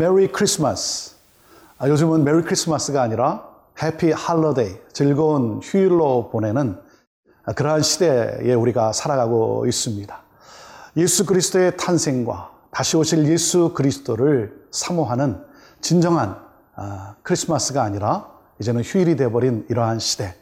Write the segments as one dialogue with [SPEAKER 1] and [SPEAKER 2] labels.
[SPEAKER 1] 메리 크리스마스. 아, 요즘은 메리 크리스마스가 아니라 Happy Holiday, 즐거운 휴일로 보내는 그러한 시대에 우리가 살아가고 있습니다. 예수 그리스도의 탄생과 다시 오실 예수 그리스도를 사모하는 진정한 아, 크리스마스가 아니라 이제는 휴일이 되어버린 이러한 시대.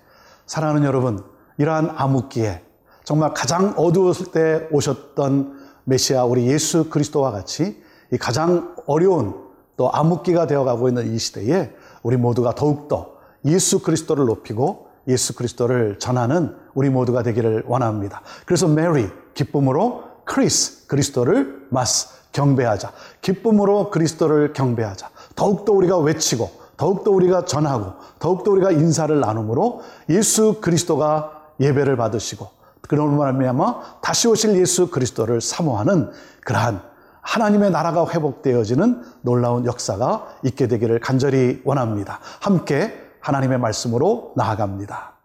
[SPEAKER 1] 사랑하는 여러분, 이러한 암흑기에 정말 가장 어두웠을 때 오셨던 메시아 우리 예수 그리스도와 같이 이 가장 어려운 또 암흑기가 되어가고 있는 이 시대에 우리 모두가 더욱더 예수 그리스도를 높이고 예수 그리스도를 전하는 우리 모두가 되기를 원합니다. 그래서 Merry 기쁨으로 Chris 그리스도를 mas 경배하자. 기쁨으로 그리스도를 경배하자. 더욱더 우리가 외치고 더욱더 우리가 전하고 더욱더 우리가 인사를 나눔으로 예수 그리스도가 예배를 받으시고 그로 말미암아 다시 오실 예수 그리스도를 사모하는 그러한 하나님의 나라가 회복되어지는 놀라운 역사가 있게 되기를 간절히 원합니다. 함께 하나님의 말씀으로 나아갑니다.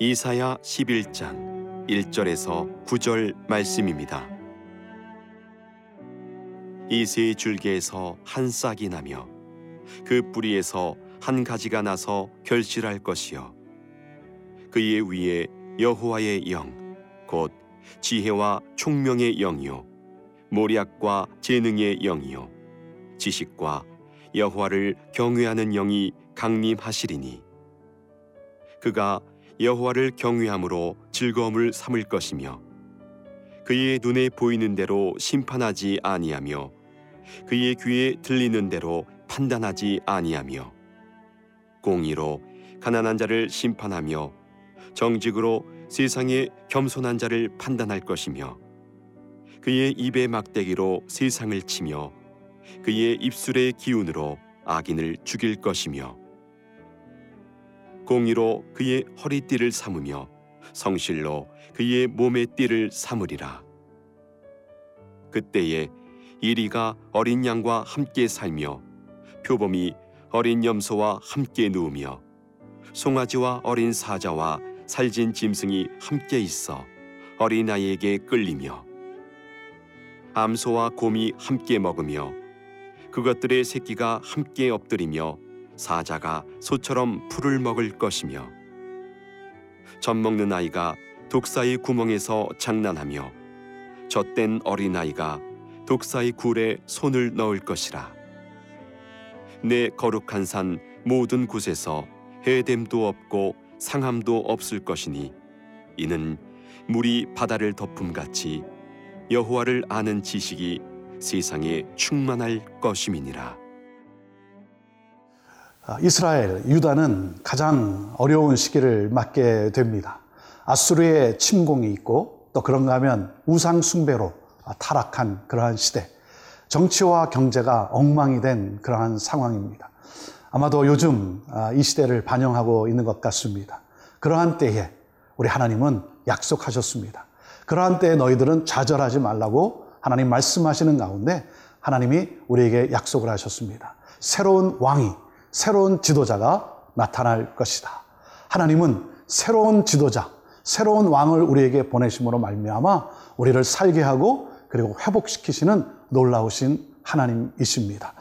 [SPEAKER 2] 이사야 11장 1절에서 9절 말씀입니다. 이 세 줄기에서 한 싹이 나며 그 뿌리에서 한 가지가 나서 결실할 것이요. 그의 위에 여호와의 영 곧 지혜와 총명의 영이요 모략과 재능의 영이요 지식과 여호와를 경외하는 영이 강림하시리니. 그가 여호와를 경외함으로 즐거움을 삼을 것이며 그의 눈에 보이는 대로 심판하지 아니하며 그의 귀에 들리는 대로 판단하지 아니하며 공의로 가난한 자를 심판하며 정직으로 세상의 겸손한 자를 판단할 것이며 그의 입의 막대기로 세상을 치며 그의 입술의 기운으로 악인을 죽일 것이며 공의로 그의 허리띠를 삼으며 성실로 그의 몸의 띠를 삼으리라. 그때에 이리가 어린 양과 함께 살며 표범이 어린 염소와 함께 누우며 송아지와 어린 사자와 살진 짐승이 함께 있어 어린아이에게 끌리며 암소와 곰이 함께 먹으며 그것들의 새끼가 함께 엎드리며 사자가 소처럼 풀을 먹을 것이며 젖 먹는 아이가 독사의 구멍에서 장난하며 젖된 어린아이가 독사의 굴에 손을 넣을 것이라 내 거룩한 산 모든 곳에서 해됨도 없고 상함도 없을 것이니 이는 물이 바다를 덮음 같이 여호와를 아는 지식이 세상에 충만할 것임이니라.
[SPEAKER 1] 아, 이스라엘, 유다는 가장 어려운 시기를 맞게 됩니다. 아수르의 침공이 있고 또 그런가 하면 우상 숭배로 타락한 그러한 시대. 정치와 경제가 엉망이 된 그러한 상황입니다. 아마도 요즘 아, 이 시대를 반영하고 있는 것 같습니다. 그러한 때에 우리 하나님은 약속하셨습니다. 그러한 때에 너희들은 좌절하지 말라고 하나님 말씀하시는 가운데 하나님이 우리에게 약속을 하셨습니다. 새로운 왕이, 새로운 지도자가 나타날 것이다. 하나님은 새로운 지도자, 새로운 왕을 우리에게 보내심으로 말미암아 우리를 살게 하고 그리고 회복시키시는 놀라우신 하나님이십니다.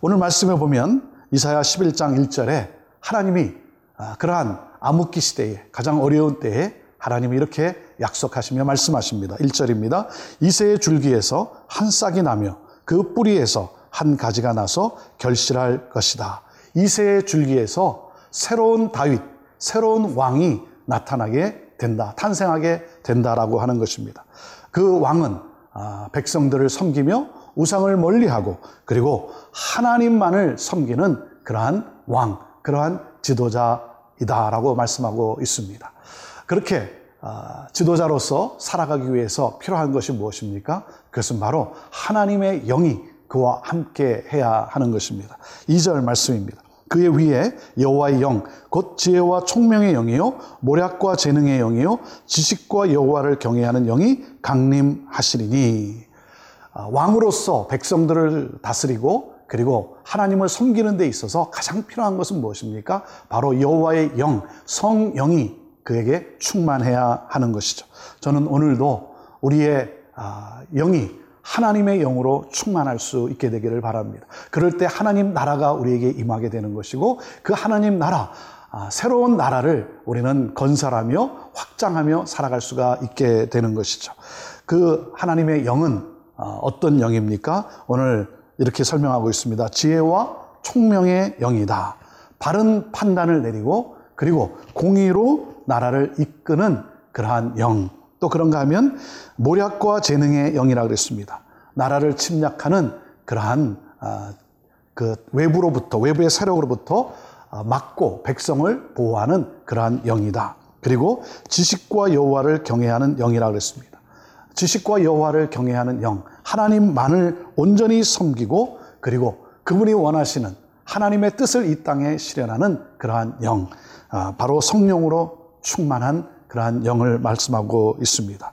[SPEAKER 1] 오늘 말씀에 보면 이사야 11장 1절에 하나님이 아, 그러한 암흑기 시대에 가장 어려운 때에 하나님이 이렇게 약속하시며 말씀하십니다. 1절입니다. 이세의 줄기에서 한 싹이 나며 그 뿌리에서 한 가지가 나서 결실할 것이다. 이세의 줄기에서 새로운 다윗, 새로운 왕이 나타나게 된다. 탄생하게 된다라고 하는 것입니다. 그 왕은 아, 백성들을 섬기며 우상을 멀리하고 그리고 하나님만을 섬기는 그러한 왕, 그러한 지도자이다라고 말씀하고 있습니다. 그렇게 아, 지도자로서 살아가기 위해서 필요한 것이 무엇입니까? 그것은 바로 하나님의 영이 그와 함께 해야 하는 것입니다. 2절 말씀입니다. 그의 위에 여호와의 영, 곧 지혜와 총명의 영이요, 모략과 재능의 영이요, 지식과 여호와를 경외하는 영이 강림하시리니 아, 왕으로서 백성들을 다스리고 그리고 하나님을 섬기는 데 있어서 가장 필요한 것은 무엇입니까? 바로 여호와의 영, 성령이 그에게 충만해야 하는 것이죠. 저는 오늘도 우리의 아, 영이 하나님의 영으로 충만할 수 있게 되기를 바랍니다. 그럴 때 하나님 나라가 우리에게 임하게 되는 것이고 그 하나님 나라 아, 새로운 나라를 우리는 건설하며 확장하며 살아갈 수가 있게 되는 것이죠. 그 하나님의 영은 아, 어떤 영입니까? 오늘 이렇게 설명하고 있습니다. 지혜와 총명의 영이다. 바른 판단을 내리고 그리고 공의로 나라를 이끄는 그러한 영. 또 그런가 하면 모략과 재능의 영이라 그랬습니다. 나라를 침략하는 그러한 아, 그 외부로부터 외부의 세력으로부터 아, 막고 백성을 보호하는 그러한 영이다. 그리고 지식과 여호와를 경외하는 영이라 그랬습니다. 지식과 여호와를 경외하는 영, 하나님만을 온전히 섬기고 그리고 그분이 원하시는 하나님의 뜻을 이 땅에 실현하는 그러한 영, 아, 바로 성령으로 충만한 그러한 영을 말씀하고 있습니다.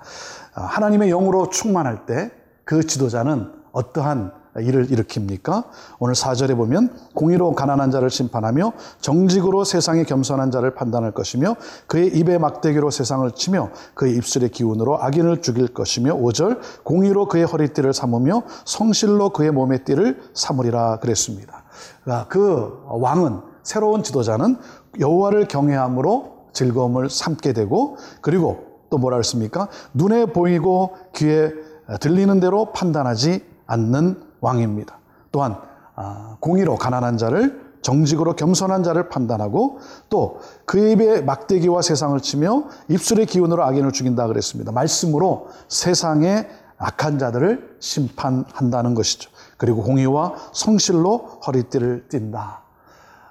[SPEAKER 1] 아, 하나님의 영으로 충만할 때 그 지도자는 어떠한 일을 일으킵니까? 오늘 4절에 보면 공의로 가난한 자를 심판하며 정직으로 세상에 겸손한 자를 판단할 것이며 그의 입에 막대기로 세상을 치며 그의 입술의 기운으로 악인을 죽일 것이며 5절 공의로 그의 허리띠를 삼으며 성실로 그의 몸의 띠를 삼으리라 그랬습니다. 그러니까 그 왕은 새로운 지도자는 여호와를 경외함으로 즐거움을 삼게 되고 그리고 또 뭐라 했습니까? 눈에 보이고 귀에 들리는 대로 판단하지 않는 왕입니다. 또한 아, 공의로 가난한 자를 정직으로 겸손한 자를 판단하고 또 그의 입에 막대기와 세상을 치며 입술의 기운으로 악인을 죽인다 그랬습니다. 말씀으로 세상의 악한 자들을 심판한다는 것이죠. 그리고 공의와 성실로 허리띠를 띈다.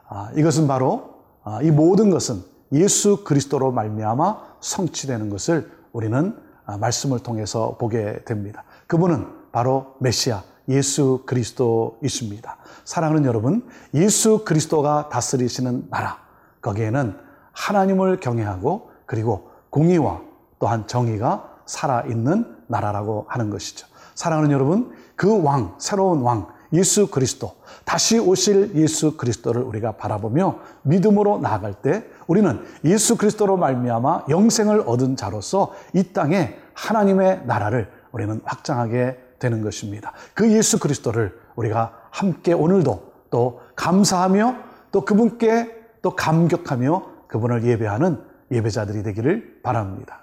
[SPEAKER 1] 아, 이것은 바로 아, 이 모든 것은 예수 그리스도로 말미암아 성취되는 것을 우리는 말씀을 통해서 보게 됩니다. 그분은 바로 메시아 예수 그리스도이십니다. 사랑하는 여러분, 예수 그리스도가 다스리시는 나라, 거기에는 하나님을 경외하고 그리고 공의와 또한 정의가 살아있는 나라라고 하는 것이죠. 사랑하는 여러분, 그 왕, 새로운 왕, 예수 그리스도, 다시 오실 예수 그리스도를 우리가 바라보며 믿음으로 나아갈 때 우리는 예수 그리스도로 말미암아 영생을 얻은 자로서 이 땅에 하나님의 나라를 우리는 확장하게 되는 것입니다. 그 예수 그리스도를 우리가 함께 오늘도 또 감사하며 또 그분께 또 감격하며 그분을 예배하는 예배자들이 되기를 바랍니다.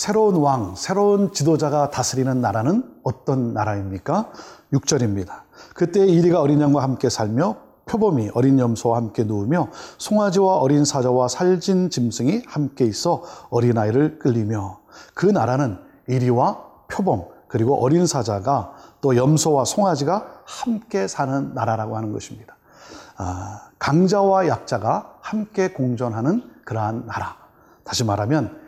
[SPEAKER 1] 새로운 왕, 새로운 지도자가 다스리는 나라는 어떤 나라입니까? 6절입니다. 그때 이리가 어린 양과 함께 살며 표범이 어린 염소와 함께 누우며 송아지와 어린 사자와 살진 짐승이 함께 있어 어린아이를 끌리며 그 나라는 이리와 표범 그리고 어린 사자가 또 염소와 송아지가 함께 사는 나라라고 하는 것입니다. 아, 강자와 약자가 함께 공존하는 그러한 나라. 다시 말하면 어,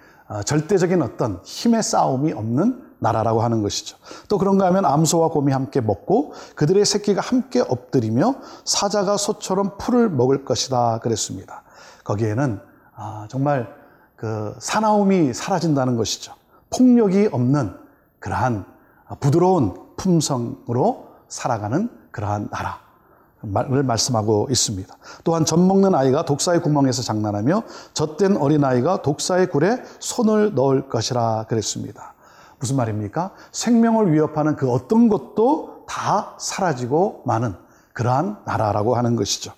[SPEAKER 1] 절대적인 어떤 힘의 싸움이 없는 나라라고 하는 것이죠. 또 그런가 하면 암소와 곰이 함께 먹고 그들의 새끼가 함께 엎드리며 사자가 소처럼 풀을 먹을 것이다 그랬습니다. 거기에는 아, 정말 그 사나움이 사라진다는 것이죠. 폭력이 없는 그러한 부드러운 품성으로 살아가는 그러한 나라. 을 말씀하고 있습니다. 또한 젖 먹는 아이가 독사의 구멍에서 장난하며 젖된 어린아이가 독사의 굴에 손을 넣을 것이라 그랬습니다. 무슨 말입니까? 생명을 위협하는 그 어떤 것도 다 사라지고 마는 그러한 나라라고 하는 것이죠.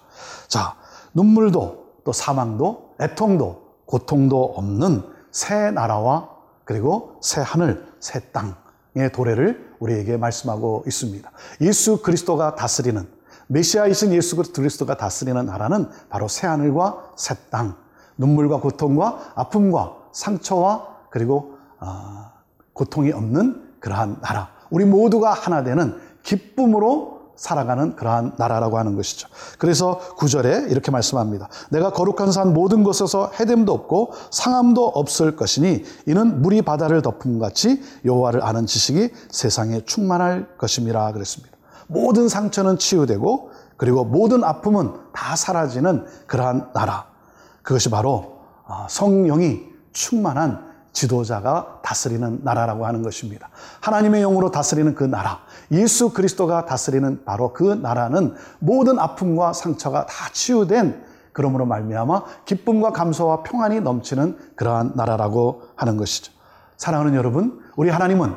[SPEAKER 1] 자, 눈물도 또 사망도 애통도 고통도 없는 새 나라와 그리고 새 하늘, 새 땅의 도래를 우리에게 말씀하고 있습니다. 예수 그리스도가 다스리는 메시아이신 예수 그리스도가 다스리는 나라는 바로 새하늘과 새 땅, 눈물과 고통과 아픔과 상처와 그리고 어, 고통이 없는 그러한 나라. 우리 모두가 하나 되는 기쁨으로 살아가는 그러한 나라라고 하는 것이죠. 그래서 구절에 이렇게 말씀합니다. 내가 거룩한 산 모든 곳에서 해됨도 없고 상함도 없을 것이니 이는 물이 바다를 덮음 같이 여호와를 아는 지식이 세상에 충만할 것임이라 그랬습니다. 모든 상처는 치유되고 그리고 모든 아픔은 다 사라지는 그러한 나라. 그것이 바로 아, 성령이 충만한 지도자가 다스리는 나라라고 하는 것입니다. 하나님의 영으로 다스리는 그 나라, 예수 그리스도가 다스리는 바로 그 나라는 모든 아픔과 상처가 다 치유된 그러므로 말미암아 기쁨과 감사와 평안이 넘치는 그러한 나라라고 하는 것이죠. 사랑하는 여러분, 우리 하나님은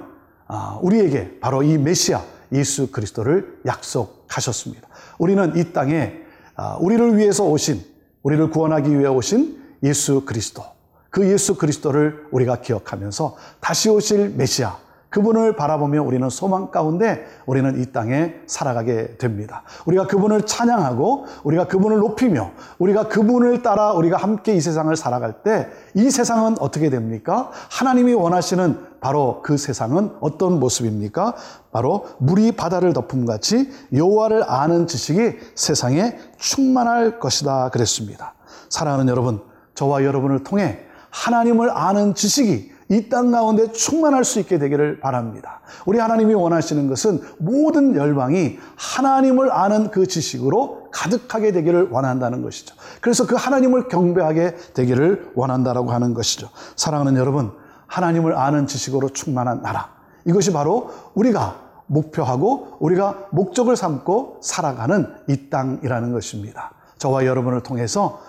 [SPEAKER 1] 아, 우리에게 바로 이 메시아 예수 그리스도를 약속하셨습니다. 우리는 이 땅에 아, 우리를 위해서 오신 우리를 구원하기 위해 오신 예수 그리스도 그 예수 그리스도를 우리가 기억하면서 다시 오실 메시아 그분을 바라보며 우리는 소망 가운데 우리는 이 땅에 살아가게 됩니다. 우리가 그분을 찬양하고 우리가 그분을 높이며 우리가 그분을 따라 우리가 함께 이 세상을 살아갈 때 이 세상은 어떻게 됩니까? 하나님이 원하시는 바로 그 세상은 어떤 모습입니까? 바로 물이 바다를 덮음 같이 여호와를 아는 지식이 세상에 충만할 것이다 그랬습니다. 사랑하는 여러분, 저와 여러분을 통해 하나님을 아는 지식이 이 땅 가운데 충만할 수 있게 되기를 바랍니다. 우리 하나님이 원하시는 것은 모든 열방이 하나님을 아는 그 지식으로 가득하게 되기를 원한다는 것이죠. 그래서 그 하나님을 경배하게 되기를 원한다라고 하는 것이죠. 사랑하는 여러분, 하나님을 아는 지식으로 충만한 나라. 이것이 바로 우리가 목표하고 우리가 목적을 삼고 살아가는 이 땅이라는 것입니다. 저와 여러분을 통해서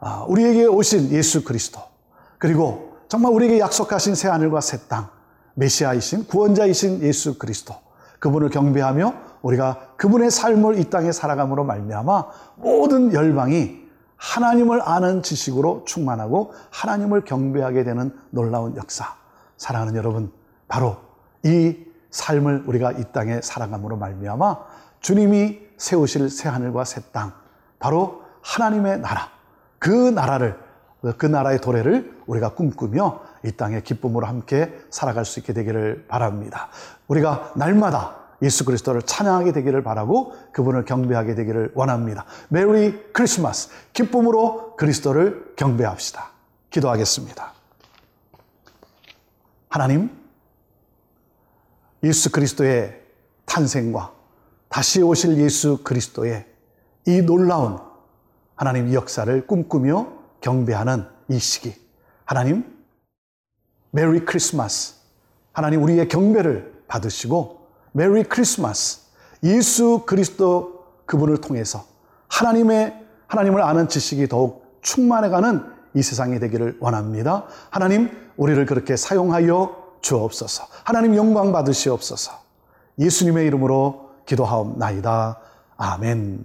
[SPEAKER 1] 아, 우리에게 오신 예수 그리스도 그리고 정말 우리에게 약속하신 새 하늘과 새 땅, 메시아이신 구원자이신 예수 그리스도 그분을 경배하며 우리가 그분의 삶을 이 땅에 살아감으로 말미암아 모든 열방이 하나님을 아는 지식으로 충만하고 하나님을 경배하게 되는 놀라운 역사. 사랑하는 여러분, 바로 이 삶을 우리가 이 땅에 살아감으로 말미암아 주님이 세우실 새 하늘과 새 땅, 바로 하나님의 나라, 그 나라를 그 나라의 도래를 우리가 꿈꾸며 이 땅에 기쁨으로 함께 살아갈 수 있게 되기를 바랍니다. 우리가 날마다 예수 그리스도를 찬양하게 되기를 바라고 그분을 경배하게 되기를 원합니다. 메리 크리스마스 기쁨으로 그리스도를 경배합시다. 기도하겠습니다. 하나님 예수 그리스도의 탄생과 다시 오실 예수 그리스도의 이 놀라운 하나님 역사를 꿈꾸며 경배하는 이 시기. 하나님, 메리 크리스마스. 하나님 우리의 경배를 받으시고 메리 크리스마스. 예수 그리스도 그분을 통해서 하나님의 하나님을 아는 지식이 더욱 충만해가는 이 세상이 되기를 원합니다. 하나님, 우리를 그렇게 사용하여 주옵소서. 하나님 영광 받으시옵소서. 예수님의 이름으로 기도하옵나이다. 아멘.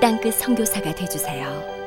[SPEAKER 3] 땅끝 성교사가 되주세요